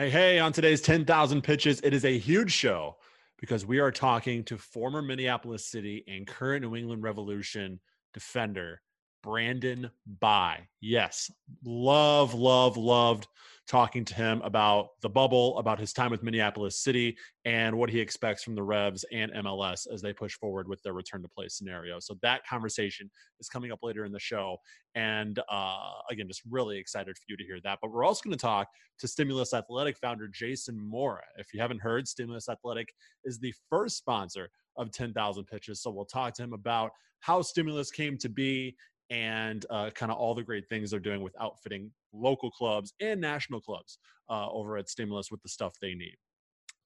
Hey, hey, on today's 10,000 pitches, it is a huge show because we are talking to former Minneapolis City and current New England Revolution defender, Brandon Bye. Yes, love, love, loved talking to him about the bubble, about his time with Minneapolis City, and what he expects from the Revs and MLS as they push forward with their return to play scenario. So that conversation is coming up later in the show. And uh, again, just really excited for you to hear that. But we're also going to talk to Stimulus Athletic founder Jason Mora. If you haven't heard, Stimulus Athletic is the first sponsor of 10,000 pitches. So we'll talk to him about how Stimulus came to be and uh, kind of all the great things they're doing with outfitting local clubs and national clubs uh, over at Stimulus with the stuff they need.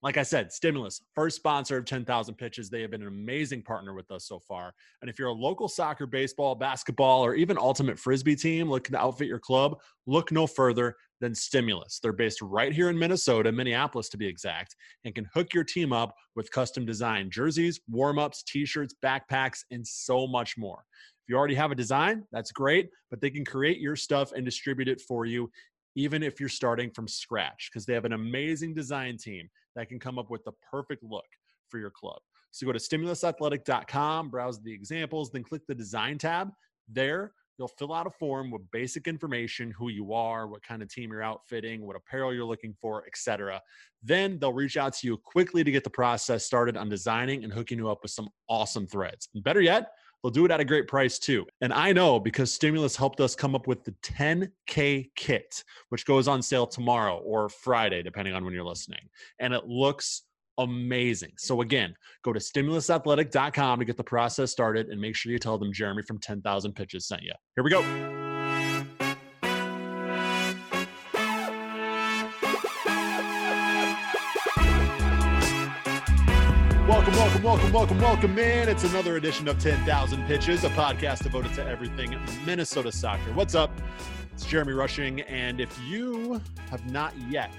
Like I said, Stimulus, first sponsor of 10,000 Pitches. They have been an amazing partner with us so far. And if you're a local soccer, baseball, basketball, or even ultimate frisbee team looking to outfit your club, look no further than Stimulus. They're based right here in Minnesota, Minneapolis to be exact, and can hook your team up with custom design jerseys, warm ups, t shirts, backpacks, and so much more. If you already have a design, that's great, but they can create your stuff and distribute it for you, even if you're starting from scratch, because they have an amazing design team that can come up with the perfect look for your club. So go to stimulusathletic.com, browse the examples, then click the design tab. There, you'll fill out a form with basic information who you are what kind of team you're outfitting what apparel you're looking for etc then they'll reach out to you quickly to get the process started on designing and hooking you up with some awesome threads and better yet They'll do it at a great price too. And I know because Stimulus helped us come up with the 10K kit, which goes on sale tomorrow or Friday, depending on when you're listening. And it looks amazing. So again, go to stimulusathletic.com to get the process started and make sure you tell them Jeremy from 10,000 Pitches sent you. Here we go. Welcome, welcome, welcome, welcome, in. It's another edition of 10,000 Pitches, a podcast devoted to everything Minnesota soccer. What's up? It's Jeremy Rushing. And if you have not yet,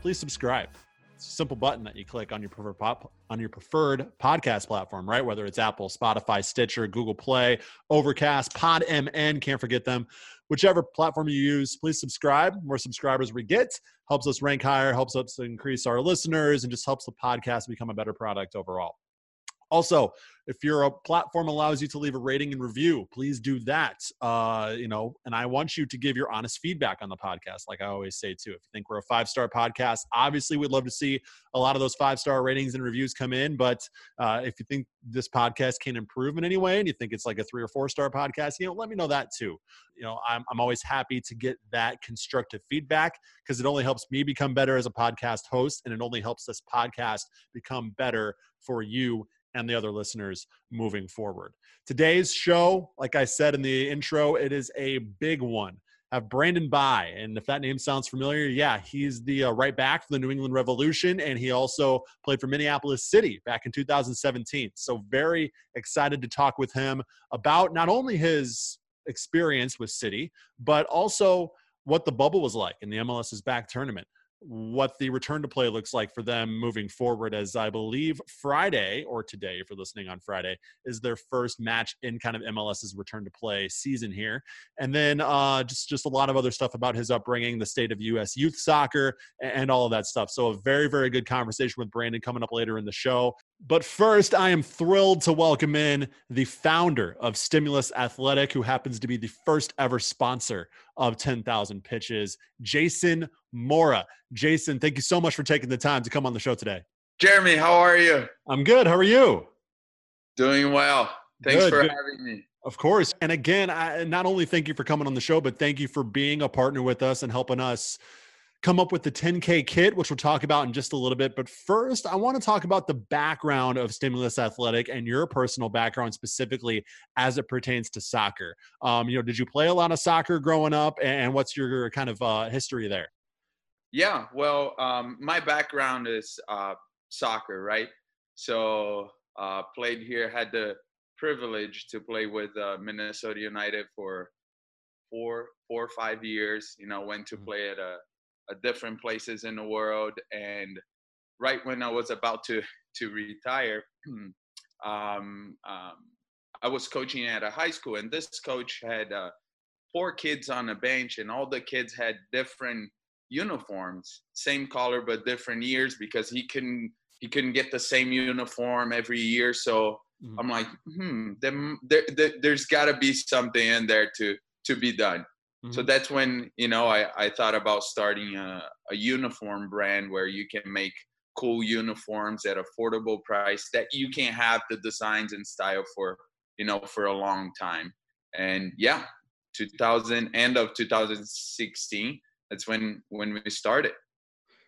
please subscribe. It's a simple button that you click on your preferred pop, on your preferred podcast platform, right? Whether it's Apple, Spotify, Stitcher, Google Play, Overcast, Pod MN, can't forget them. Whichever platform you use, please subscribe. The more subscribers we get, helps us rank higher, helps us increase our listeners, and just helps the podcast become a better product overall. Also, if your uh, platform allows you to leave a rating and review, please do that. Uh, you know, and I want you to give your honest feedback on the podcast, like I always say too. If you think we're a five star podcast, obviously we'd love to see a lot of those five star ratings and reviews come in. But uh, if you think this podcast can improve in any way, and you think it's like a three or four star podcast, you know, let me know that too. You know, I'm I'm always happy to get that constructive feedback because it only helps me become better as a podcast host, and it only helps this podcast become better for you and the other listeners moving forward. Today's show, like I said in the intro, it is a big one. Have Brandon Bye, and if that name sounds familiar, yeah, he's the uh, right back for the New England Revolution, and he also played for Minneapolis City back in 2017. So very excited to talk with him about not only his experience with City, but also what the bubble was like in the MLS's back tournament what the return to play looks like for them moving forward as i believe friday or today if you're listening on friday is their first match in kind of mls's return to play season here. And then uh, just just a lot of other stuff about his upbringing the state of us youth soccer and all of that stuff. So a very very good conversation with brandon coming up later in the show but first, I am thrilled to welcome in the founder of Stimulus Athletic, who happens to be the first ever sponsor of 10,000 Pitches, Jason Mora. Jason, thank you so much for taking the time to come on the show today. Jeremy, how are you? I'm good. How are you? Doing well. Thanks good, for good. having me. Of course. And again, I not only thank you for coming on the show, but thank you for being a partner with us and helping us come up with the 10K kit, which we'll talk about in just a little bit. But first, I want to talk about the background of Stimulus Athletic and your personal background specifically as it pertains to soccer. Um, you know, did you play a lot of soccer growing up, and what's your kind of uh, history there? Yeah, well, um, my background is uh, soccer, right? So uh, played here, had the privilege to play with uh, Minnesota United for four, four or five years. You know, went to mm-hmm. play at a different places in the world. And right when I was about to to retire, um, um, I was coaching at a high school, and this coach had uh, four kids on a bench, and all the kids had different uniforms, same color but different years because he couldn't he couldn't get the same uniform every year. So mm-hmm. I'm like, hmm, there, there, there's got to be something in there to to be done. Mm-hmm. So that's when you know I, I thought about starting a, a uniform brand where you can make cool uniforms at affordable price that you can have the designs and style for you know for a long time. And yeah, 2000 end of 2016 that's when when we started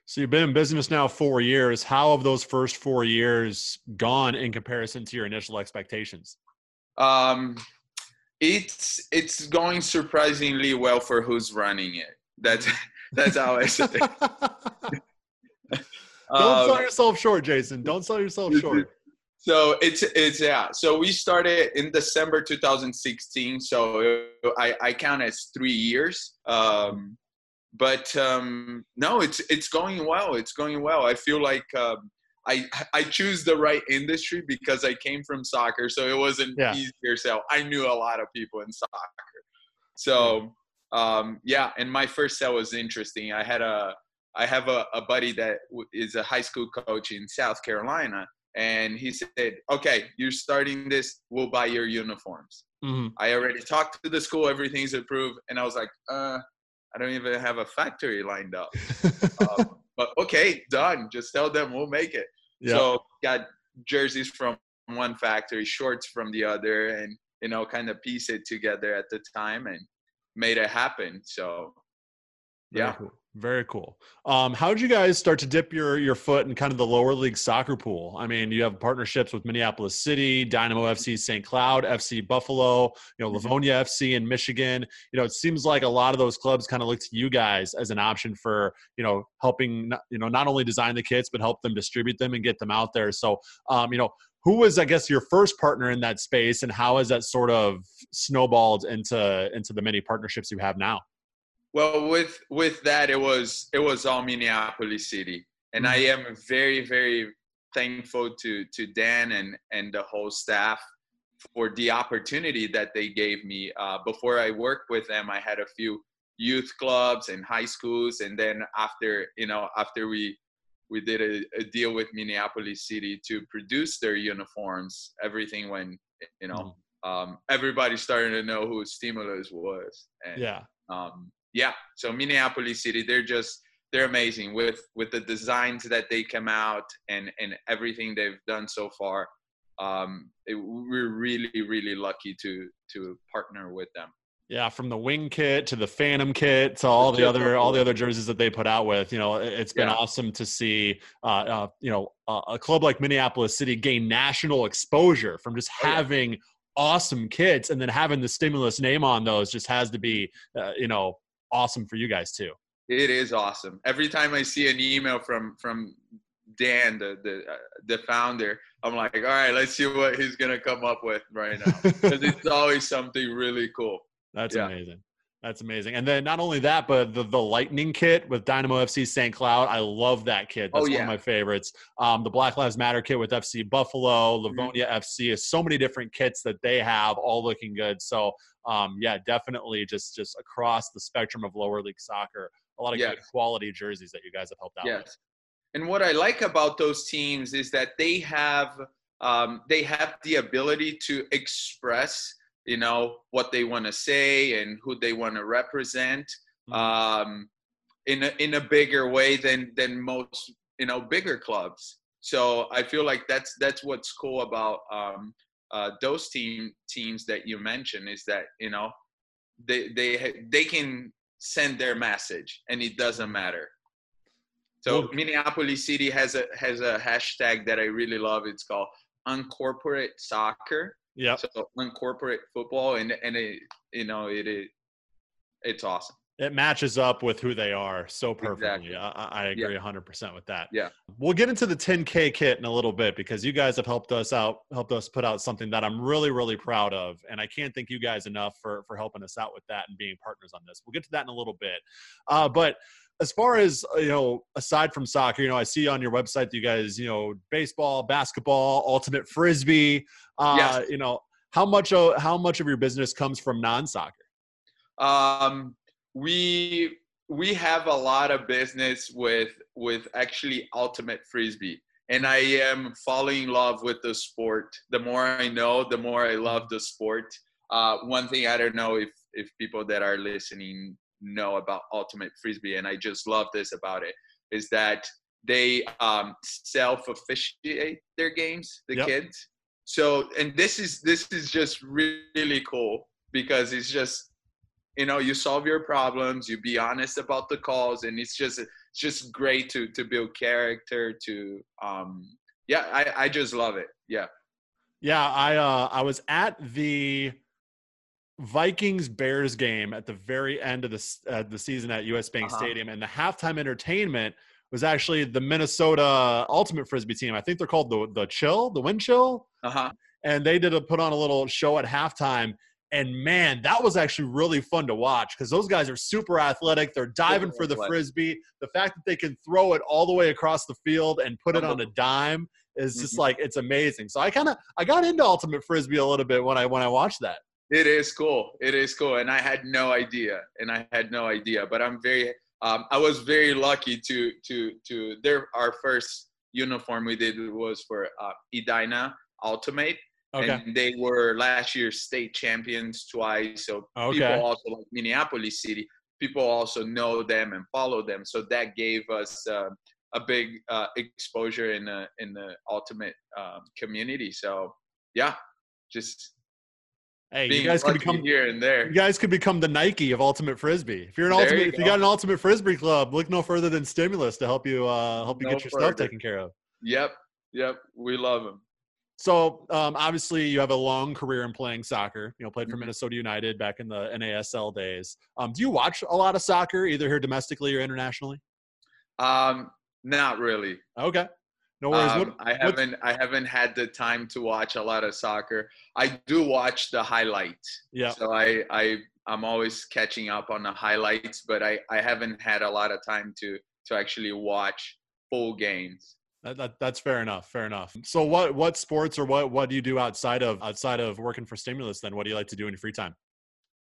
so you've been in business now four years how have those first four years gone in comparison to your initial expectations um it's it's going surprisingly well for who's running it. That's that's how i say it. Don't sell um, yourself short jason. Don't sell yourself short. So it's it's yeah. So we started in december 2016 so i i count as three years. Um but um no it's it's going well. It's going well. I feel like um I, I choose the right industry because I came from soccer, so it wasn't yeah. easier sell. I knew a lot of people in soccer, so um, yeah. And my first sale was interesting. I had a I have a, a buddy that is a high school coach in South Carolina, and he said, "Okay, you're starting this. We'll buy your uniforms." Mm-hmm. I already talked to the school. Everything's approved, and I was like, "Uh, I don't even have a factory lined up." um, but okay, done. Just tell them we'll make it. Yep. So got jerseys from one factory, shorts from the other, and you know, kind of piece it together at the time and made it happen. So, yeah. Cool. Very cool. Um, how did you guys start to dip your your foot in kind of the lower league soccer pool? I mean, you have partnerships with Minneapolis City, Dynamo FC St. Cloud, FC Buffalo, you know, mm-hmm. Livonia FC in Michigan. You know, it seems like a lot of those clubs kind of look to you guys as an option for you know helping you know not only design the kits but help them distribute them and get them out there. So, um, you know, who was I guess your first partner in that space, and how has that sort of snowballed into into the many partnerships you have now? Well, with with that, it was it was all Minneapolis City, and I mm-hmm. am very very thankful to to Dan and and the whole staff for the opportunity that they gave me. Uh, before I worked with them, I had a few youth clubs and high schools, and then after you know after we we did a, a deal with Minneapolis City to produce their uniforms, everything went you know. Mm. Um, everybody started to know who Stimulus was. And, yeah. Um, yeah, so Minneapolis City, they're just they're amazing with with the designs that they come out and and everything they've done so far. Um, it, we're really really lucky to to partner with them. Yeah, from the wing kit to the phantom kit to all the other all the other jerseys that they put out with, you know, it's been yeah. awesome to see, uh, uh, you know, uh, a club like Minneapolis City gain national exposure from just having oh, yeah. awesome kits, and then having the stimulus name on those just has to be, uh, you know, awesome for you guys too. It is awesome. Every time I see an email from from Dan, the the uh, the founder, I'm like, all right, let's see what he's gonna come up with right now because it's always something really cool. That's yeah. amazing. That's amazing. And then not only that, but the, the Lightning kit with Dynamo FC St. Cloud. I love that kit. That's oh, yeah. one of my favorites. Um, the Black Lives Matter kit with FC Buffalo, mm-hmm. Livonia mm-hmm. FC is so many different kits that they have, all looking good. So um, yeah, definitely just just across the spectrum of lower league soccer, a lot of yes. good quality jerseys that you guys have helped out yes. with. And what I like about those teams is that they have um, they have the ability to express you know what they want to say and who they want to represent mm-hmm. um, in a, in a bigger way than than most you know bigger clubs. So I feel like that's that's what's cool about um, uh, those team teams that you mentioned is that you know they they they can send their message and it doesn't matter. So well, Minneapolis City has a has a hashtag that I really love. It's called Uncorporate Soccer yeah. So incorporate football and and it you know it, it it's awesome. It matches up with who they are so perfectly. Exactly. I, I, agree yeah. 100% with that. Yeah. We'll get into the 10K kit in a little bit because you guys have helped us out, helped us put out something that I'm really, really proud of. And I can't thank you guys enough for, for helping us out with that and being partners on this. We'll get to that in a little bit. Uh, but as far as you know aside from soccer you know i see on your website that you guys you know baseball basketball ultimate frisbee uh yes. you know how much of how much of your business comes from non-soccer? Um we we have a lot of business with with actually ultimate frisbee and i am falling in love with the sport. The more i know the more i love the sport. Uh, one thing i don't know if if people that are listening know about ultimate frisbee and i just love this about it is that they um, self officiate their games the yep. kids. So and this is this is just really cool because it's just you know you solve your problems you be honest about the calls and it's just it's just great to to build character to um yeah i i just love it. Yeah. Yeah i uh i was at the vikings bears game at the very end of the uh, the season at us bank uh-huh. stadium and the halftime entertainment was actually the minnesota ultimate frisbee team i think they're called the the chill the wind chill uh-huh and they did a put on a little show at halftime and man, that was actually really fun to watch because those guys are super athletic. They're diving for the frisbee. The fact that they can throw it all the way across the field and put it on a dime is just mm-hmm. like it's amazing. So I kind of I got into ultimate frisbee a little bit when I when I watched that. It is cool. It is cool, and I had no idea, and I had no idea. But I'm very, um, I was very lucky to to to. Their our first uniform we did was for uh, Edina Ultimate, Okay. And they were last year state champions twice. So okay. people also like Minneapolis City, people also know them and follow them. So that gave us uh, a big uh, exposure in the in the ultimate um, community. So yeah, just Hey, you guys could become here and there. You guys could become the Nike of ultimate frisbee. If you're an there ultimate, you if you got an ultimate frisbee club, look no further than Stimulus to help you uh, help you no get your further. stuff taken care of. Yep, yep, we love them. So um, obviously, you have a long career in playing soccer. You know, played for mm-hmm. Minnesota United back in the NASL days. Um, do you watch a lot of soccer, either here domestically or internationally? Um, not really. Okay, no worries. Um, what, I haven't I haven't had the time to watch a lot of soccer. I do watch the highlights. Yeah. So I I I'm always catching up on the highlights, but I I haven't had a lot of time to to actually watch full games. That, that, that's fair enough. Fair enough. So what what sports or what what do you do outside of outside of working for Stimulus? Then what do you like to do in your free time?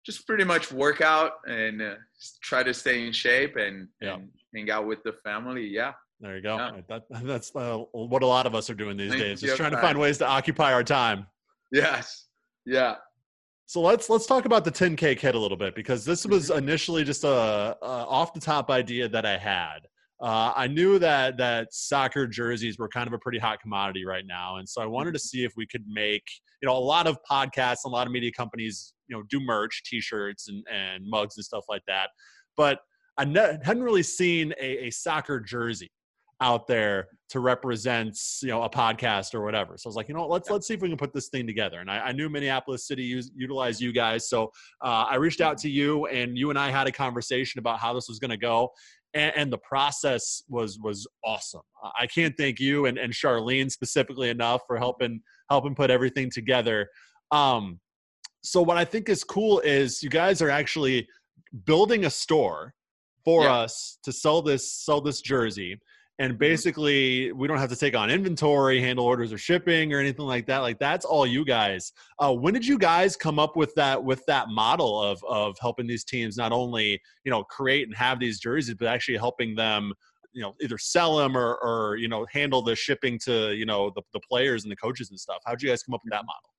Just pretty much work out and uh, try to stay in shape and, yeah. and hang out with the family. Yeah. There you go. Yeah. That, that's uh, what a lot of us are doing these days. Just trying to find ways to occupy our time. Yes. Yeah. So let's let's talk about the 10K kit a little bit because this was mm-hmm. initially just a, a off the top idea that I had uh, I knew that that soccer jerseys were kind of a pretty hot commodity right now, and so I wanted to see if we could make you know a lot of podcasts, a lot of media companies you know do merch, T-shirts, and and mugs and stuff like that, but I ne- hadn't really seen a, a soccer jersey out there to represent you know a podcast or whatever. So I was like, you know, let's let's see if we can put this thing together. And I, I knew Minneapolis City use, utilized you guys, so uh, I reached out to you, and you and I had a conversation about how this was going to go and, and, the process was was awesome. I can't thank you and, and Charlene specifically enough for helping helping put everything together. Um, so what I think is cool is you guys are actually building a store for yeah. us to sell this sell this jersey and mm-hmm. basically we don't have to take on inventory handle orders or shipping or anything like that. Like that's all you guys. Uh, when did you guys come up with that with that model of of helping these teams not only you know create and have these jerseys but actually helping them you know either sell them or or you know handle the shipping to you know the, the players and the coaches and stuff? How did you guys come up with that model?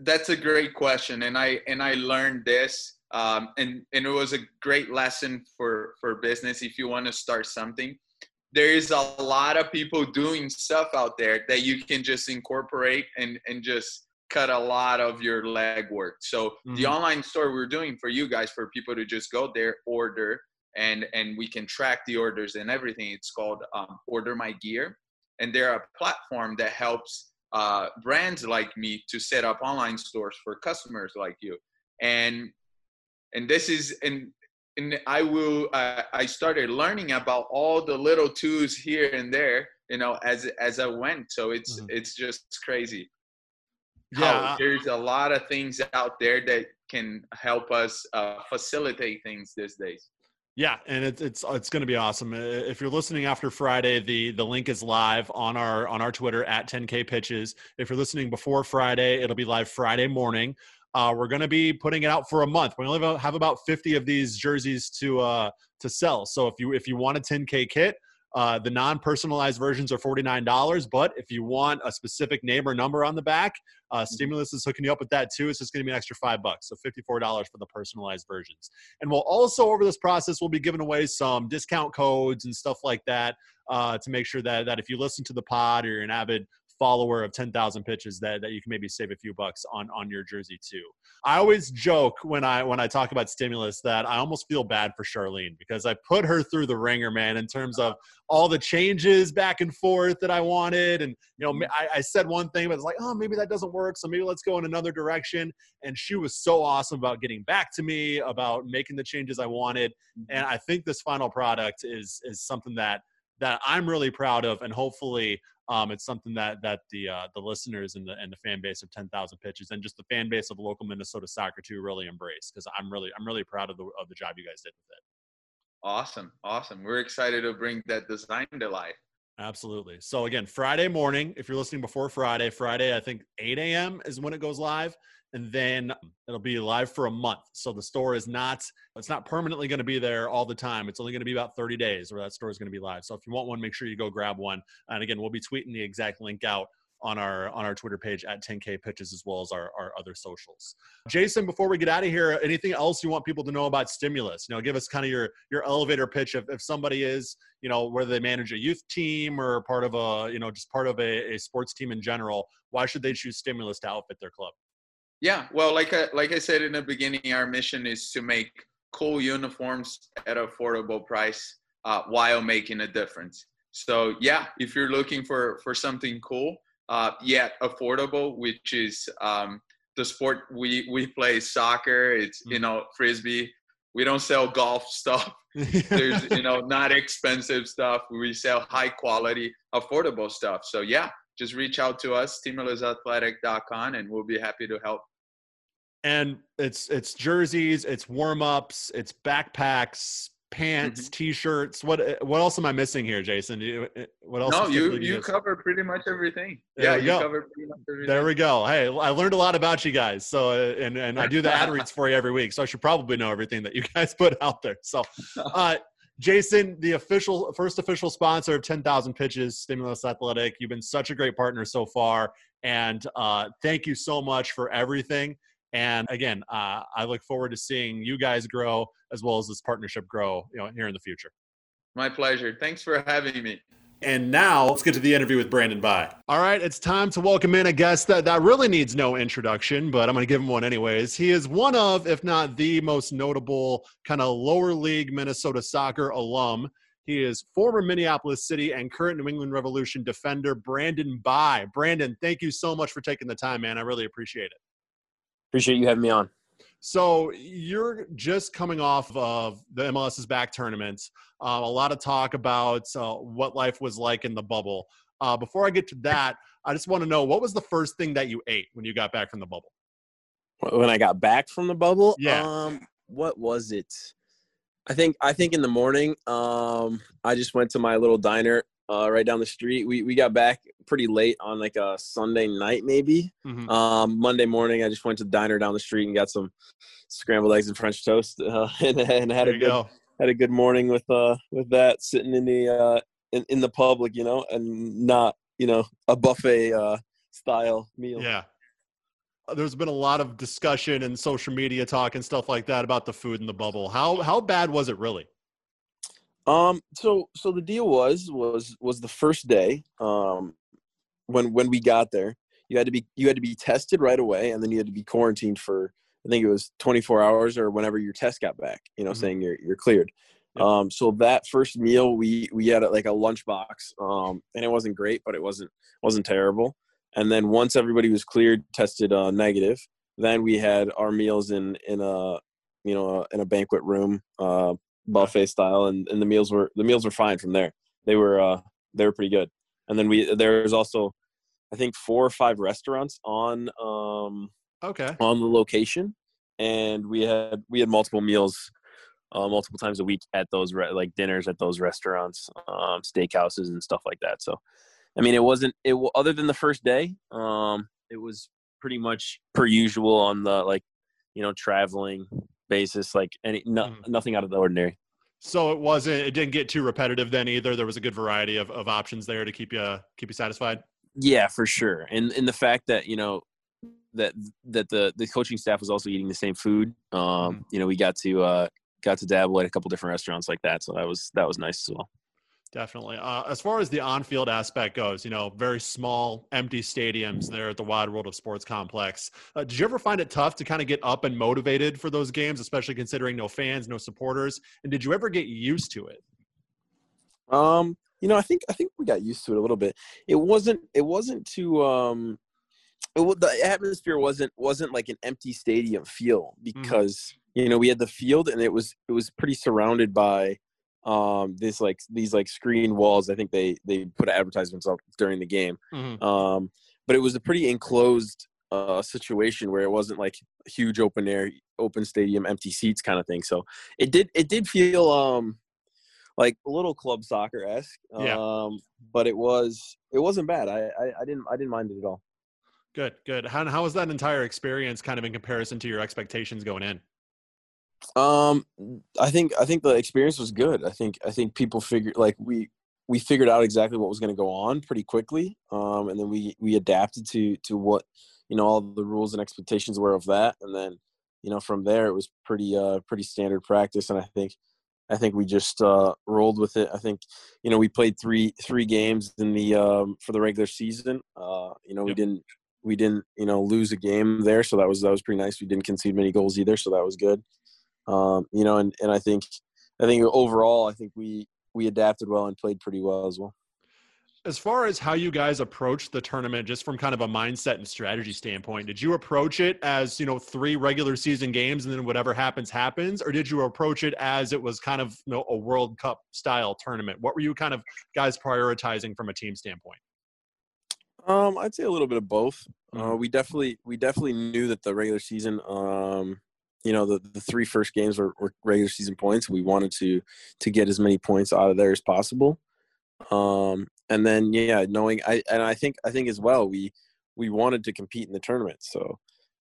That's a great question and i and i learned this um, and and it was a great lesson for for business if you want to start something there is a lot of people doing stuff out there that you can just incorporate and and just cut a lot of your legwork. So mm-hmm. the online store we're doing for you guys for people to just go there, order, and and we can track the orders and everything. It's called um, Order My Gear, and they're a platform that helps uh, brands like me to set up online stores for customers like you. And and this is and and I will uh, I started learning about all the little tools here and there, you know, as as I went. So it's mm-hmm. it's just crazy. Yeah, How there's a lot of things out there that can help us uh, facilitate things these days. Yeah, and it's it's it's going to be awesome. If you're listening after Friday, the the link is live on our on our Twitter at 10k pitches. If you're listening before Friday, it'll be live Friday morning. Uh, we're going to be putting it out for a month. We only have about 50 of these jerseys to uh, to sell. So if you if you want a 10k kit, uh, the non-personalized versions are $49, but if you want a specific name or number on the back, uh, mm-hmm. Stimulus is hooking you up with that too. It's just going to be an extra five bucks, so $54 for the personalized versions. And we'll also over this process, we'll be giving away some discount codes and stuff like that uh, to make sure that that if you listen to the pod or you're an avid follower of 10,000 pitches that, that you can maybe save a few bucks on on your jersey too. I always joke when I when I talk about stimulus that I almost feel bad for Charlene because I put her through the ringer, man, in terms of all the changes back and forth that I wanted. And you know, mm-hmm. I, I said one thing, but it's like, oh, maybe that doesn't work, so maybe let's go in another direction. And she was so awesome about getting back to me, about making the changes I wanted. Mm-hmm. And I think this final product is is something that that I'm really proud of, and hopefully um, it's something that that the uh, the listeners and the and the fan base of 10,000 pitches and just the fan base of local Minnesota soccer too really embrace because I'm really I'm really proud of the of the job you guys did with it. Awesome, awesome. We're excited to bring that design to life. Absolutely. So again, Friday morning, if you're listening before Friday, Friday I think 8 a.m. is when it goes live and then it'll be live for a month. So the store is not it's not permanently going to be there all the time. It's only going to be about 30 days where that store is going to be live. So if you want one, make sure you go grab one. And again, we'll be tweeting the exact link out on our on our Twitter page at 10K Pitches as well as our, our other socials. Jason, before we get out of here, anything else you want people to know about stimulus? You know, give us kind of your your elevator pitch if, if somebody is, you know, whether they manage a youth team or part of a, you know, just part of a, a sports team in general, why should they choose stimulus to outfit their club? Yeah, well, like I, like I said in the beginning, our mission is to make cool uniforms at affordable price uh, while making a difference. So yeah, if you're looking for for something cool, uh, yet affordable, which is um, the sport we we play soccer. It's you mm. know frisbee. We don't sell golf stuff. There's you know not expensive stuff. We sell high quality, affordable stuff. So yeah, just reach out to us, stimulusathletic.com, and we'll be happy to help. And it's it's jerseys, it's warm ups, it's backpacks, pants, mm-hmm. t-shirts. What what else am I missing here, Jason? You, uh, what else? No, you you cover pretty much everything. There yeah, you go. cover pretty much everything. There we go. Hey, I learned a lot about you guys. So uh, and and I do the ad reads for you every week, so I should probably know everything that you guys put out there. So. Uh, Jason, the official first official sponsor of 10,000 Pitches, Stimulus Athletic. You've been such a great partner so far, and uh, thank you so much for everything. And again, uh, I look forward to seeing you guys grow as well as this partnership grow, you know, here in the future. My pleasure. Thanks for having me. And now let's get to the interview with Brandon Bye. All right, it's time to welcome in a guest that, that really needs no introduction, but I'm going to give him one anyways. He is one of, if not the most notable kind of lower league Minnesota soccer alum. He is former Minneapolis City and current New England Revolution defender, Brandon Bye. Brandon, thank you so much for taking the time, man. I really appreciate it. Appreciate you having me on. So you're just coming off of the MLS's back tournament. Uh, a lot of talk about uh, what life was like in the bubble. Uh, before I get to that, I just want to know what was the first thing that you ate when you got back from the bubble? When I got back from the bubble, yeah. Um, what was it? I think I think in the morning, um, I just went to my little diner uh, right down the street. We we got back pretty late on like a Sunday night, maybe. Mm-hmm. Um, Monday morning, I just went to the diner down the street and got some scrambled eggs and French toast, uh, and, and, had there a good go. had a good morning with uh with that sitting in the uh in, in the public, you know, and not you know a buffet uh style meal. Yeah. There's been a lot of discussion and social media talk and stuff like that about the food in the bubble. How how bad was it really? Um, so so the deal was was was the first day. Um, when when we got there, you had to be you had to be tested right away, and then you had to be quarantined for I think it was 24 hours or whenever your test got back. You know, mm-hmm. saying you're you're cleared. Yep. Um, so that first meal we we had like a lunch box, um, and it wasn't great, but it wasn't wasn't terrible. And then once everybody was cleared, tested uh, negative, then we had our meals in in a you know in a banquet room, uh, buffet style, and, and the meals were the meals were fine from there. They were uh, they were pretty good. And then we there's also I think four or five restaurants on um okay on the location, and we had we had multiple meals uh, multiple times a week at those re- like dinners at those restaurants, um, steakhouses and stuff like that. So, I mean, it wasn't it other than the first day. Um, it was pretty much per usual on the like you know traveling basis, like any no, Mhm. nothing out of the ordinary. So it wasn't. It didn't get too repetitive then either. There was a good variety of, of options there to keep you keep you satisfied. Yeah, for sure. And and the fact that you know that that the the coaching staff was also eating the same food. Um, Mhm. you know, we got to uh got to dabble at a couple different restaurants like that, so that was that was nice as well. Definitely. Uh, as far as the on-field aspect goes, you know, very small, empty stadiums there at the Wide World of Sports complex. Uh, did you ever find it tough to kind of get up and motivated for those games, especially considering no fans, no supporters? And did you ever get used to it? Um, you know, I think I think we got used to it a little bit. It wasn't it wasn't too um it, the atmosphere wasn't wasn't like an empty stadium feel because you know we had the field and it was it was pretty surrounded by um this like these like screen walls. I think they they put advertisements up during the game. Mhm. Um, but it was a pretty enclosed uh situation where it wasn't like huge open air open stadium empty seats kind of thing. So it did it did feel um like a little club soccer esque. Yeah. Um, but it was it wasn't bad. I, I I didn't I didn't mind it at all. Good, good. How, how was that entire experience kind of in comparison to your expectations going in? Um, I think I think the experience was good. I think I think people figured like we we figured out exactly what was going to go on pretty quickly. Um, and then we we adapted to to what you know all the rules and expectations were of that, and then you know from there it was pretty uh pretty standard practice. And I think I think we just uh, rolled with it. I think you know we played three three games in the um, for the regular season. Uh, you know we Yep. didn't we didn't you know lose a game there, so that was that was pretty nice. We didn't concede many goals either, so that was good. Um, you know, and, and I think I think overall, I think we we adapted well and played pretty well as well. As far as how you guys approached the tournament, just from kind of a mindset and strategy standpoint, did you approach it as you know three regular season games and then whatever happens happens, or did you approach it as it was kind of you know, a World Cup style tournament? What were you kind of guys prioritizing from a team standpoint? Um, I'd say a little bit of both. Uh, Mhm. we definitely we definitely knew that the regular season, um, you know, the, the three first games were, were regular season points. We wanted to to get as many points out of there as possible. Um, and then yeah, knowing I and I think I think as well we we wanted to compete in the tournament. So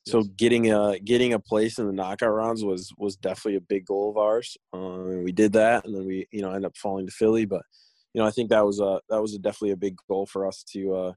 so getting a getting a place in the knockout rounds was was definitely a big goal of ours. Um, and we did that, and then we you know end up falling to Philly. But you know I think that was a that was a definitely a big goal for us to uh,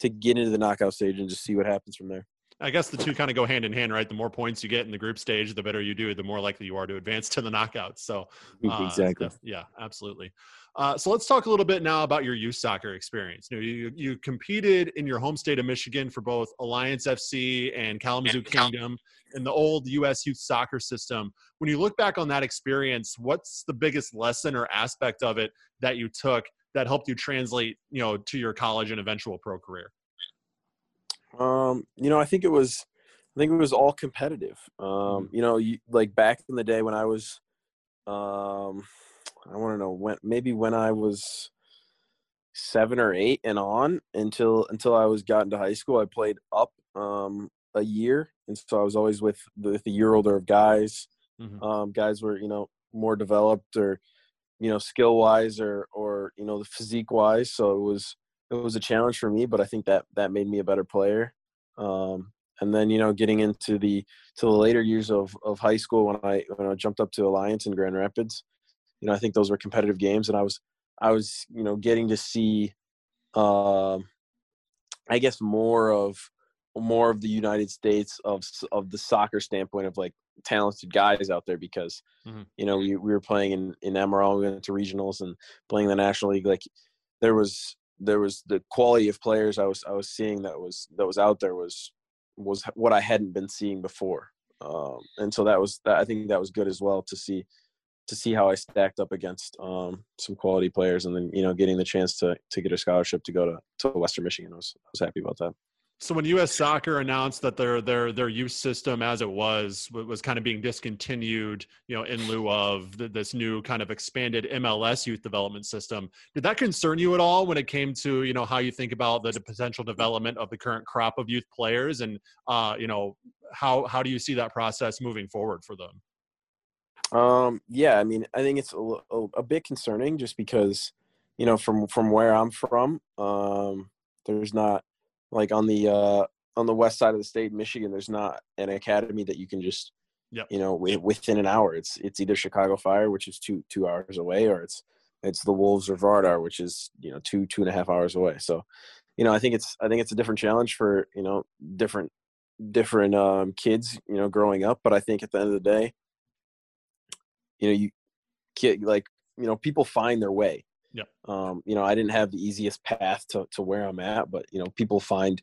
to get into the knockout stage and just see what happens from there. I guess the two kind of go hand in hand, right? The more points you get in the group stage, the better you do, the more likely you are to advance to the knockouts. So, uh, exactly. yeah, absolutely. Uh, so let's talk a little bit now about your youth soccer experience. You, know, you you competed in your home state of Michigan for both Alliance FC and Kalamazoo Kingdom in the old U.S. youth soccer system. When you look back on that experience, what's the biggest lesson or aspect of it that you took that helped you translate, you know, to your college and eventual pro career? Um, you know, I think it was, I think it was all competitive. Um, Mm-hmm. you know, you, like back in the day when I was, um, I want to know when, maybe when I was seven or eight and on until until I was got into high school, I played up um, a year, and so I was always with the, with the year older of guys. Mhm. Um, guys were you know more developed or you know skill wise or or you know the physique wise. So it was it was a challenge for me, but I think that that made me a better player. Um, and then you know getting into the to the later years of of high school when I when I jumped up to Alliance in Grand Rapids, you know I think those were competitive games, and I was I was you know getting to see, um, I guess more of more of the United States of of the soccer standpoint of like talented guys out there because Mhm. you know we, we were playing in in Emerald, we went to regionals and playing the national league like there was there was the quality of players I was I was seeing that was that was out there was was what I hadn't been seeing before um, and so that was that I think that was good as well to see to see how I stacked up against um, some quality players and then you know getting the chance to to get a scholarship to go to to Western Michigan I was I was happy about that. So when U.S. Soccer announced that their their their youth system, as it was, was kind of being discontinued, you know, in lieu of th- this new kind of expanded MLS youth development system, did that concern you at all when it came to you know how you think about the, the potential development of the current crop of youth players, and uh, you know how how do you see that process moving forward for them? Um, yeah, I mean, I think it's a, a, a bit concerning just because, you know, from from where I'm from, um, there's not like on the uh, on the west side of the state, Michigan, there's not an academy that you can just, Yep. you know, within an hour. It's it's either Chicago Fire, which is two two hours away, or it's it's the Wolves or Vardar, which is you know two two and a half hours away. So, you know, I think it's I think it's a different challenge for you know different different um, kids, you know, growing up. But I think at the end of the day, you know, you kid like you know people find their way. Yep. Um, you know, I didn't have the easiest path to to where I'm at, but you know, people find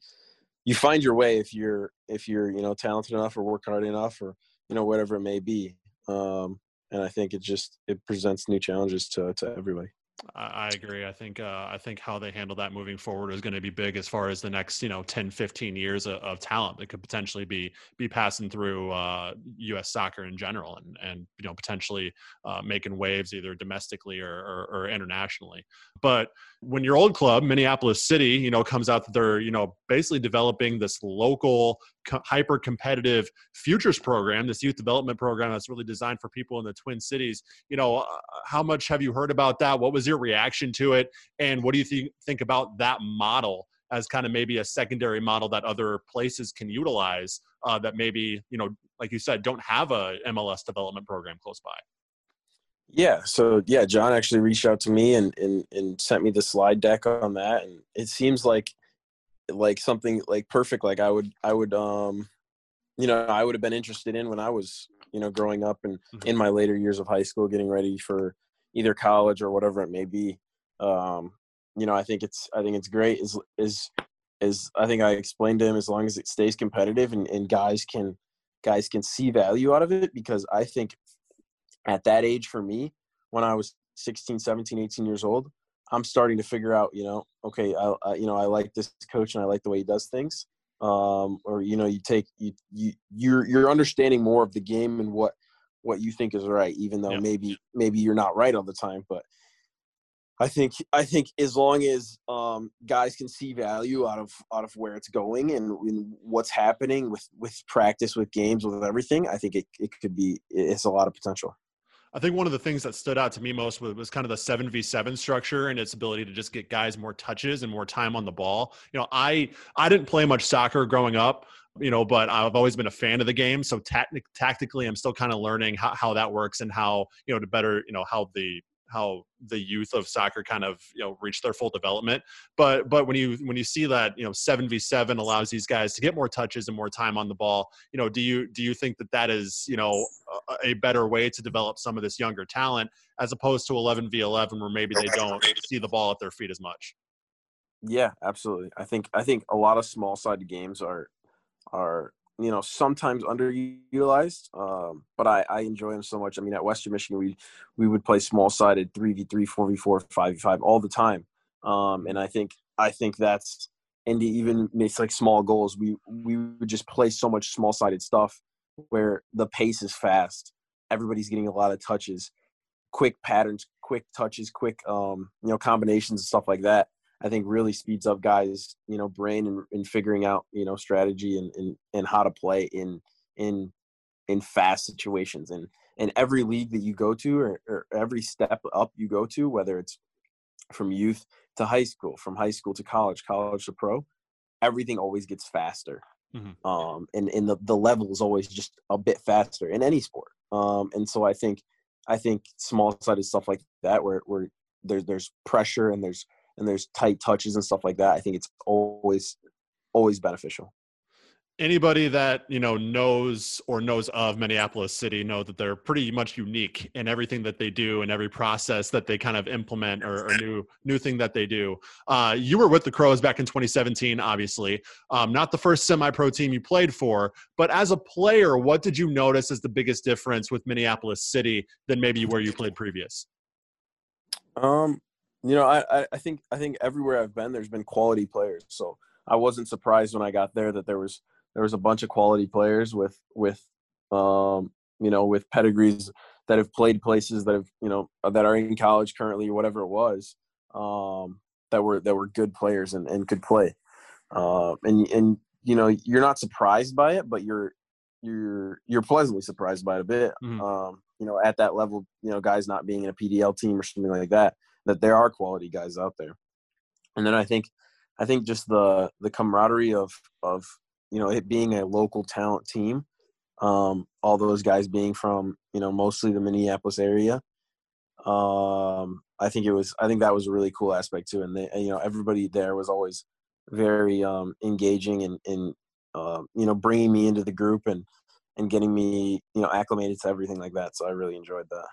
you find your way if you're if you're you know talented enough or work hard enough or you know whatever it may be. Um, and I think it just it presents new challenges to to everybody. I agree. I think uh, I think how they handle that moving forward is going to be big as far as the next you know 10, 15 years of, of talent that could potentially be be passing through uh, U.S. soccer in general, and and you know potentially uh, making waves either domestically or, or, or internationally. But when your old club, Minneapolis City, you know comes out that they're you know basically developing this local co- hyper competitive futures program, this youth development program that's really designed for people in the Twin Cities. You know, uh, how much have you heard about that? What was your reaction to it? And what do you think think about that model as kind of maybe a secondary model that other places can utilize uh, that maybe you know, like you said, don't have a MLS development program close by? Yeah. So yeah, John actually reached out to me and and and sent me the slide deck on that, and it seems like like something like perfect. Like I would I would um you know I would have been interested in when I was you know growing up and Mhm. in my later years of high school, getting ready for either college or whatever it may be. Um, you know, I think it's I think it's great. Is is is I think I explained to him as long as it stays competitive and, and guys can guys can see value out of it because I think at that age for me when i was 16 17 18 years old i'm starting to figure out you know okay I, I you know i like this coach and i like the way he does things um or you know you take you, you you're you're understanding more of the game and what what you think is right even though Yeah. maybe maybe you're not right all the time but I think I think as long as um, guys can see value out of out of where it's going and, and what's happening with with practice, with games, with everything, I think it, it could be it's a lot of potential. I think one of the things that stood out to me most was, was kind of the seven v seven structure and its ability to just get guys more touches and more time on the ball. You know, I I didn't play much soccer growing up, you know, but I've always been a fan of the game. So tactic, tactically, I'm still kind of learning how, how that works and how you know to better you know how the how the youth of soccer kind of you know reach their full development but but when you when you see that you know 7v7 allows these guys to get more touches and more time on the ball you know do you do you think that that is you know a, a better way to develop some of this younger talent as opposed to 11v11 where maybe they don't see the ball at their feet as much Yeah, absolutely. I think I think a lot of small sided games are are you know sometimes underutilized, um, but I, I enjoy them so much. I mean, at Western Michigan, we we would play small sided three v three, four v four, five v five all the time, um, and I think I think that's and even makes like small goals. We we would just play so much small sided stuff where the pace is fast. Everybody's getting a lot of touches, quick patterns, quick touches, quick um, you know combinations and stuff like that. I think really speeds up guys, you know, brain and, and figuring out, you know, strategy and, and, and how to play in in in fast situations. And and every league that you go to or, or every step up you go to, whether it's from youth to high school, from high school to college, college to pro, everything always gets faster. Mhm. Um, and, and the, the level is always just a bit faster in any sport. Um, and so I think I think small sided stuff like that where where there's there's pressure and there's and there's tight touches and stuff like that, I think it's always always beneficial. anybody that you know knows or knows of minneapolis city know that they're pretty much unique in everything that they do and every process that they kind of implement or, or new new thing that they do. Uh, you were with the crows back in 2017 obviously. Um, not the first semi-pro team you played for but as a player what did you notice as the biggest difference with minneapolis city than maybe where you played previous? Um, you know, I, I, think I think everywhere I've been, there's been quality players. So I wasn't surprised when I got there that there was there was a bunch of quality players with with um you know with pedigrees that have played places that have you know that are in college currently or whatever it was um that were that were good players and, and could play uh, and and you know you're not surprised by it but you're you're you're pleasantly surprised by it a bit Mhm. um you know at that level you know guys not being in a PDL team or something like that that there are quality guys out there and then I think I think just the the camaraderie of of you know it being a local talent team, um, all those guys being from you know mostly the Minneapolis area. Um, I think it was I think that was a really cool aspect too, and they, you know everybody there was always very um, engaging and, and uh, you know bringing me into the group and and getting me you know acclimated to everything like that. So I really enjoyed that.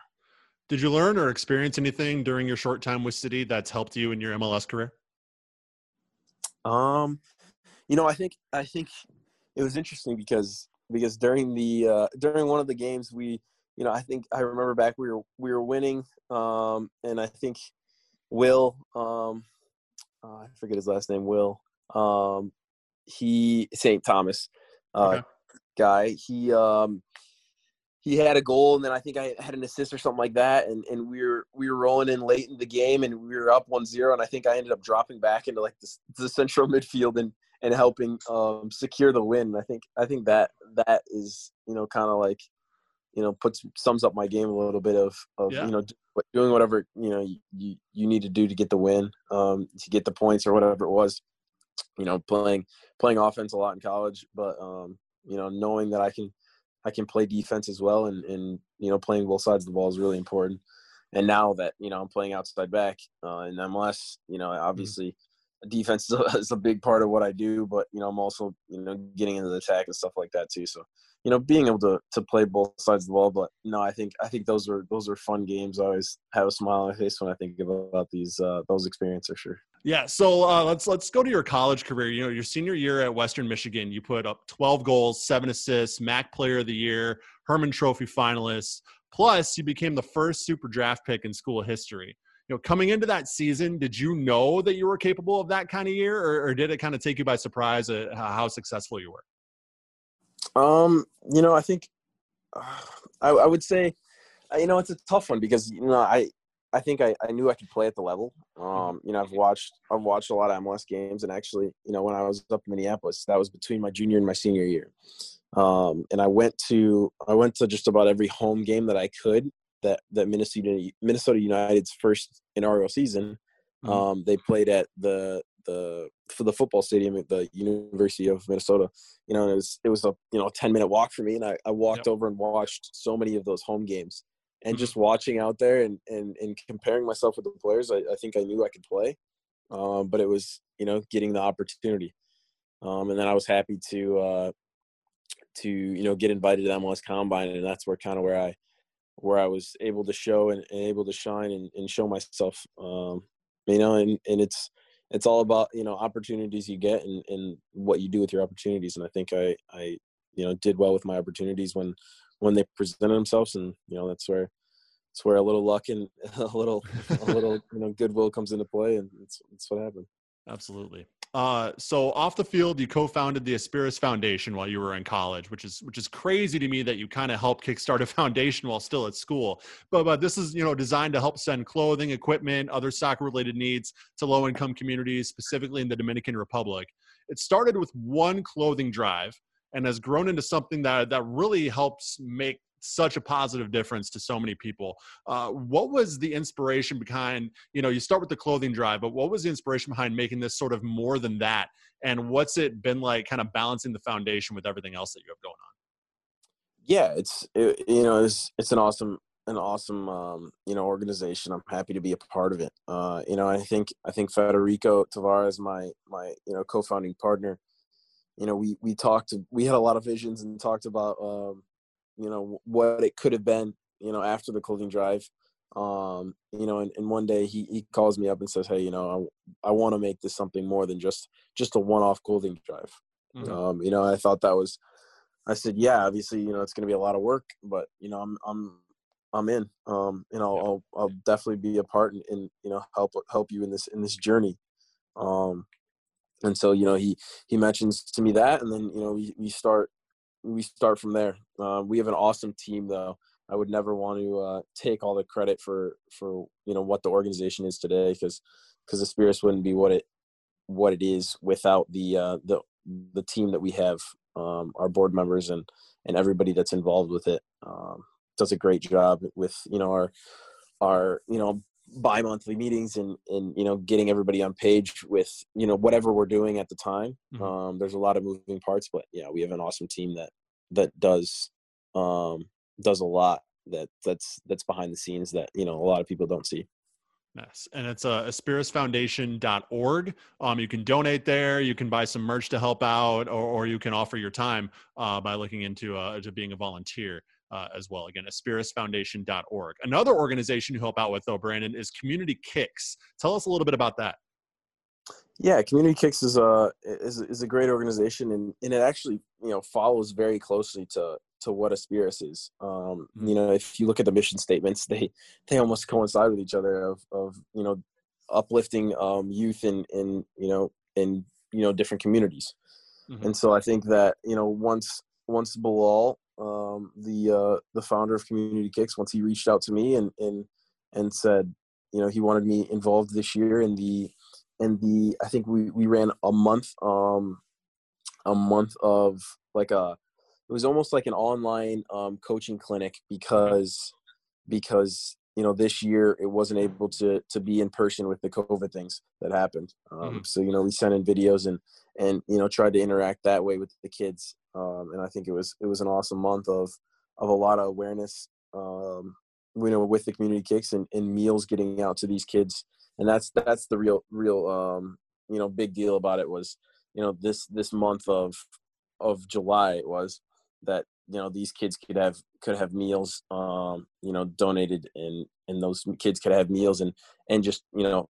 Did you learn or experience anything during your short time with City that's helped you in your MLS career? Um, you know, I think I think it was interesting because because during the uh, during one of the games we you know I think I remember back we were we were winning um, and I think Will um, oh, I forget his last name Will um, he St. Thomas uh, okay. guy he um, he had a goal and then I think I had an assist or something like that and, and we were we were rolling in late in the game and we were up 1-0 and I think I ended up dropping back into like the, the central midfield and and helping um, secure the win. I think I think that that is you know kind of like you know puts sums up my game a little bit of of yeah. you know doing whatever you know you you need to do to get the win um, to get the points or whatever it was. You know, playing playing offense a lot in college, but um, you know knowing that I can I can play defense as well, and and you know playing both sides of the ball is really important. And now that you know I'm playing outside back uh, in MLS, you know mm-hmm. obviously mm-hmm. Defense is a big part of what I do, but you know I'm also you know getting into the attack and stuff like that too. So you know being able to to play both sides of the ball. But no, I think I think those are those are fun games. I always have a smile on my face when I think about these uh, those experiences for sure. Yeah, so uh, let's let's go to your college career. You know, your senior year at Western Michigan, you put up 12 goals, seven assists, MAC Player of the Year, Hermann Trophy finalist. Plus, you became the first Super Draft pick in school history. You know, coming into that season, did you know that you were capable of that kind of year, or, or did it kind of take you by surprise at how successful you were? Um, you know, I think uh, I, I would say, uh, you know, it's a tough one because you know I I think I, I knew I could play at the level. Mm-hmm. Um, you know, I've watched I've watched a lot of MLS games, and actually, you know, when I was up in Minneapolis, that was between my junior and my senior year. Um, and I went to I went to just about every home game that I could. That that Minnesota Minnesota United's first inaugural season, mm-hmm. um, they played at the the for the football stadium at the University of Minnesota. You know, it was it was a you know ten minute walk for me, and I, I walked yep. over and watched so many of those home games and just watching out there and, and, and comparing myself with the players, I, I think I knew I could play. Um, but it was, you know, getting the opportunity. Um, and then I was happy to, uh, to, you know, get invited to MLS combine. And that's where kind of where I, where I was able to show and, and able to shine and, and show myself, um, you know, and, and it's, it's all about, you know, opportunities you get and, and what you do with your opportunities. And I think I, I, you know, did well with my opportunities when, when they presented themselves, and you know that's where it's where a little luck and a little a little you know goodwill comes into play, and it's it's what happened. Absolutely. Uh, so off the field, you co-founded the Aspiris Foundation while you were in college, which is which is crazy to me that you kind of helped kickstart a foundation while still at school. But but this is you know designed to help send clothing, equipment, other soccer-related needs to low-income communities, specifically in the Dominican Republic. It started with one clothing drive and has grown into something that that really helps make such a positive difference to so many people. Uh, what was the inspiration behind, you know, you start with the clothing drive, but what was the inspiration behind making this sort of more than that? And what's it been like kind of balancing the foundation with everything else that you have going on? Yeah, it's, it, you know, it's, it's an awesome, an awesome, um, you know, organization. I'm happy to be a part of it. Uh, you know, I think, I think Federico Tavares, my, my, you know, co-founding partner, you know, we we talked. We had a lot of visions and talked about, um, you know, what it could have been. You know, after the clothing drive, um, you know, and, and one day he he calls me up and says, "Hey, you know, I I want to make this something more than just just a one-off clothing drive." Mm-hmm. Um, you know, I thought that was. I said, "Yeah, obviously, you know, it's going to be a lot of work, but you know, I'm I'm I'm in. Um, you know, I'll I'll definitely be a part and, and you know help help you in this in this journey. Um, and so you know he he mentions to me that and then you know we, we start we start from there. Uh, we have an awesome team though. I would never want to uh, take all the credit for for you know what the organization is today because because the Aspiris wouldn't be what it what it is without the uh, the the team that we have um, our board members and and everybody that's involved with it. Um, does a great job with you know our our you know bi-monthly meetings and and you know getting everybody on page with you know whatever we're doing at the time Mhm. um there's a lot of moving parts but yeah we have an awesome team that that does um does a lot that that's that's behind the scenes that you know a lot of people don't see Yes, and it's uh, aspirisfoundation.org. Um, you can donate there. You can buy some merch to help out, or, or you can offer your time uh, by looking into uh, to being a volunteer uh, as well. Again, aspirisfoundation.org. Another organization you help out with, though, Brandon, is Community Kicks. Tell us a little bit about that. yeah community kicks is a is, is a great organization and, and it actually you know follows very closely to to what aspiris is um Mhm. you know if you look at the mission statements they they almost coincide with each other of of you know uplifting um youth in in you know in you know different communities Mhm. and so i think that you know once once bilal um the uh the founder of community kicks once he reached out to me and and and said you know he wanted me involved this year in the and the I think we we ran a month um a month of like a it was almost like an online um coaching clinic because because you know this year it wasn't able to to be in person with the covid things that happened. Um so you know we sent in videos and and you know tried to interact that way with the kids um and i think it was it was an awesome month of of a lot of awareness um you know with the community kicks and, and meals getting out to these kids. And that's that's the real real um you know big deal about it was you know this this month of of july was that you know these kids could have could have meals um you know donated and and those kids could have meals and and just you know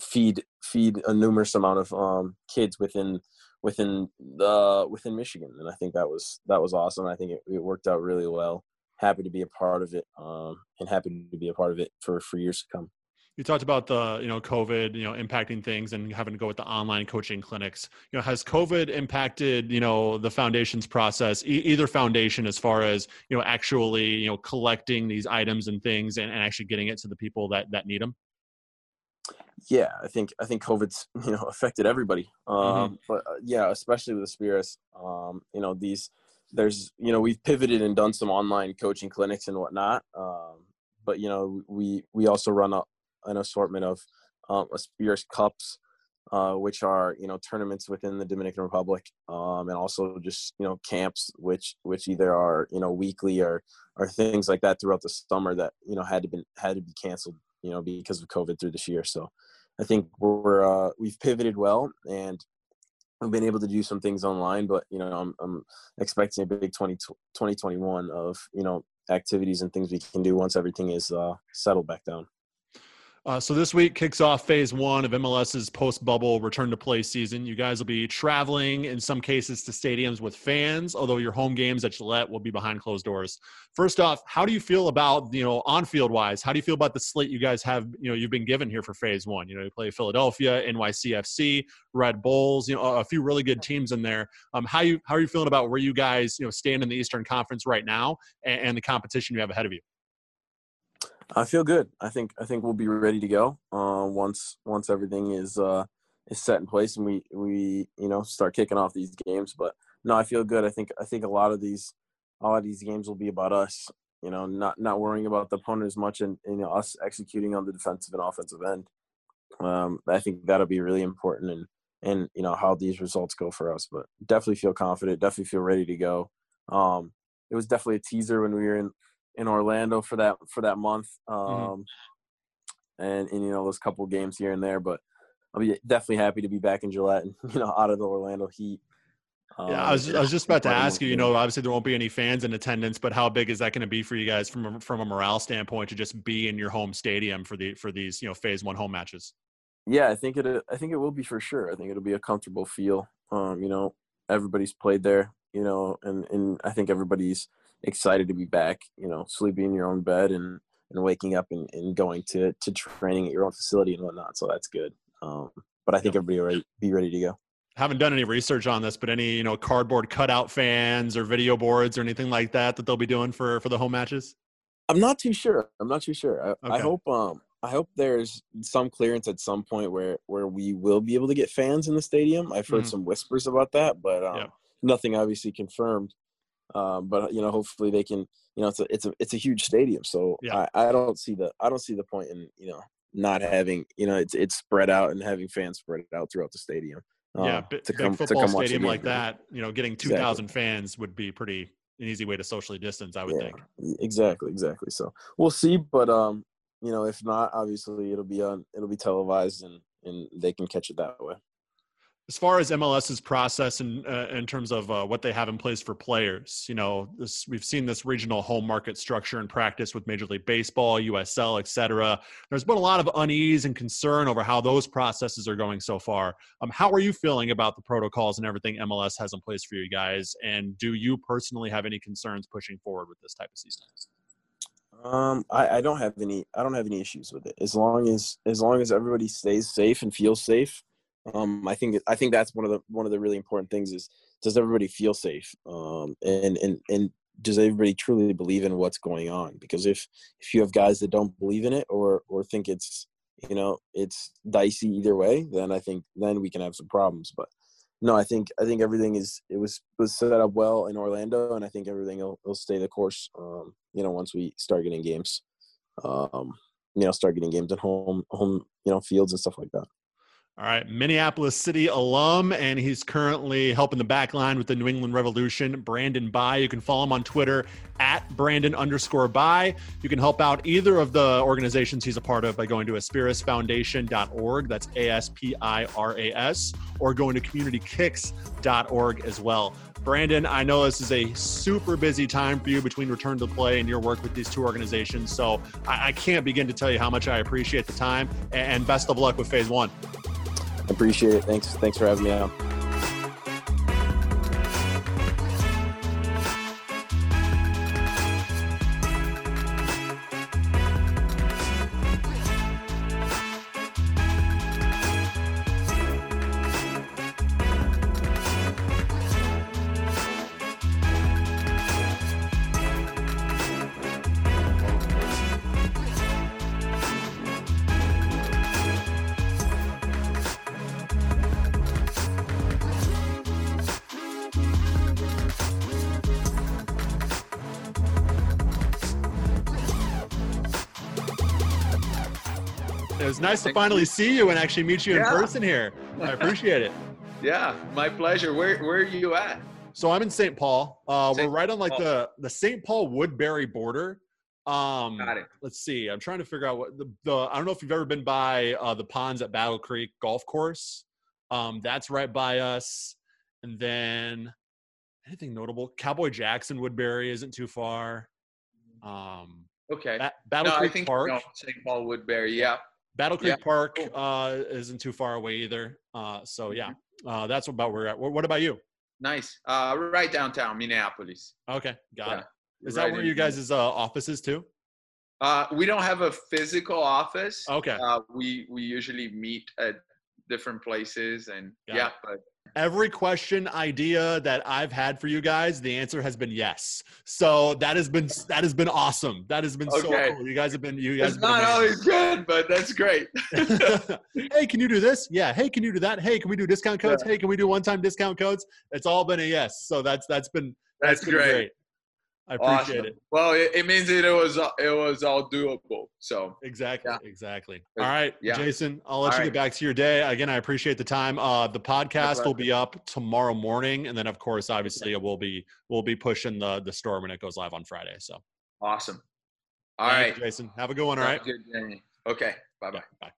feed feed a numerous amount of um kids within within the within michigan and i think that was that was awesome i think it, it worked out really well happy to be a part of it um and happy to be a part of it for for years to come You talked about the you know COVID you know impacting things and having to go with the online coaching clinics. You know, has COVID impacted you know the foundation's process, e- either foundation as far as you know actually you know collecting these items and things and, and actually getting it to the people that that need them? Yeah i think i think covid's you know affected everybody um but uh, yeah especially with the Aspiris um you know these there's you know we've pivoted and done some online coaching clinics and whatnot um but you know we we also run a, an assortment of um Aspiris cups uh which are you know tournaments within the dominican republic um and also just you know camps which which either are you know weekly or or things like that throughout the summer that you know had to been had to be canceled you know because of covid through this year so I think we're uh, we've pivoted well and we've been able to do some things online. But you know, I'm I'm expecting a big 20, 2021 of you know activities and things we can do once everything is uh, settled back down. Uh, so this week kicks off phase one of MLS's post-bubble return to play season. You guys will be traveling in some cases to stadiums with fans, although your home games at Gillette will be behind closed doors. First off, how do you feel about you know on-field wise? How do you feel about the slate you guys have? You know, you've been given here for phase one. You know, you play Philadelphia, NYCFC, Red Bulls. You know, a few really good teams in there. Um, how you how are you feeling about where you guys you know stand in the Eastern Conference right now and, and the competition you have ahead of you? I feel good. I think I think we'll be ready to go uh, once once everything is uh, is set in place and we we you know start kicking off these games. But no, I feel good. I think I think a lot of these a lot of these games will be about us. You know, not not worrying about the opponent as much and, you know, us executing on the defensive and offensive end. Um, I think that'll be really important and and you know how these results go for us. But definitely feel confident. Definitely feel ready to go. Um, it was definitely a teaser when we were in in Orlando for that for that month, um, and and you know those couple games here and there. But I'll be definitely happy to be back in Gillette and you know out of the Orlando heat. Yeah, I Um, was I was just about to ask you. You know, obviously there won't be any fans in attendance, but how big is that going to be for you guys from a, from a morale standpoint to just be in your home stadium for the for these you know phase one home matches? Yeah, I think it. I think it will be for sure. I think it'll be a comfortable feel. Um, you know, everybody's played there. You know, and and I think everybody's excited to be back. You know, sleeping in your own bed and and waking up and, and going to to training at your own facility and whatnot. So that's good. Um, but I think everybody will ready, be ready to go. Haven't done any research on this, but any you know cardboard cutout fans or video boards or anything like that that they'll be doing for for the home matches? I'm not too sure. I'm not too sure. I, I hope um I hope there's some clearance at some point where where we will be able to get fans in the stadium. I've heard Mhm. some whispers about that, but um, nothing obviously confirmed. Um, but you know, hopefully they can. You know, it's a it's a it's a huge stadium, so Yeah. I, I don't see the I don't see the point in you know not having you know it's it's spread out and having fans spread out throughout the stadium. Uh, yeah, big, to big come to football come stadium like that, you know, getting two thousand fans would be pretty an easy way to socially distance. I would Yeah, think. exactly, exactly. So we'll see, but um, you know, if not, obviously it'll be on it'll be televised and and they can catch it that way. As far as MLS's process in uh, in terms of uh, what they have in place for players, you know, this we've seen this regional home market structure in practice with Major League Baseball, USL, et cetera. There's been a lot of unease and concern over how those processes are going so far. Um, how are you feeling about the protocols and everything MLS has in place for you guys? And do you personally have any concerns pushing forward with this type of season? Um, I, I don't have any I don't have any issues with it as long as as long as everybody stays safe and feels safe. Um, I think I think that's one of the one of the really important things is does everybody feel safe? Um, and and and does everybody truly believe in what's going on? Because if if you have guys that don't believe in it or or think it's you know it's dicey either way, then I think then we can have some problems. But no, I think I think everything is it was was set up well in Orlando, and I think everything will, will stay the course. Um, you know, once we start getting games, um, you know, start getting games at home, home, you know, fields and stuff like that. All right, Minneapolis City alum, and he's currently helping the back line with the New England Revolution. Brandon Bye, you can follow him on Twitter at Brandon underscore Bye. You can help out either of the organizations he's a part of by going to aspirisfoundation.org. That's A S P I R A S, or going to communitykicks.org as well. Brandon, I know this is a super busy time for you between return to play and your work with these two organizations. So I, I can't begin to tell you how much I appreciate the time, and best of luck with phase one. Appreciate it. Thanks, thanks for having me out. To finally see you and actually meet you in person here. I appreciate it. Yeah, my pleasure. Where where are you at? So I'm in St. Paul. Uh, we're right on like Paul. the the St. Paul Woodbury border. Um, Got it. Let's see. I'm trying to figure out what the, the I don't know if you've ever been by uh, the ponds at Battle Creek Golf Course. Um, that's right by us. And then anything notable? Cowboy Jackson Woodbury isn't too far. Um, Okay. Ba- Battle no, Creek Park. no, St. Paul Woodbury. Yeah. Battle Creek Yeah, Park uh, isn't too far away either. Uh, so yeah, Mm-hmm. uh, that's about where we're at. What, what about you? Nice. Uh, right downtown Minneapolis. Okay, got Yeah, it. Is right that where you guys' uh, offices too? Uh, we don't have a physical office. Okay. Uh, we we usually meet at different places, and Got yeah, it. but Every question idea that I've had for you guys, the answer has been yes. So that has been that has been awesome. That has been Okay. so cool. You guys have been you guys. it's not amazing. always good, but that's great. hey, can you do this? Yeah. Hey, can you do that? Hey, can we do discount codes? Hey, can we do one-time discount codes? It's all been a yes. So that's that's been That's, been great. I appreciate Awesome. it. Well, it, it means that it was it was all doable. So Exactly. Yeah. Exactly. All right, Yeah. Jason, I'll let All you right. get back to your day. Again, I appreciate the time. Uh, the podcast will be up tomorrow morning, and then of course, obviously, we'll be we'll be pushing the the store when it goes live on Friday. So, awesome. All right. Jason. Have a good one. All Have right. good. Okay. Bye bye. Yeah, bye.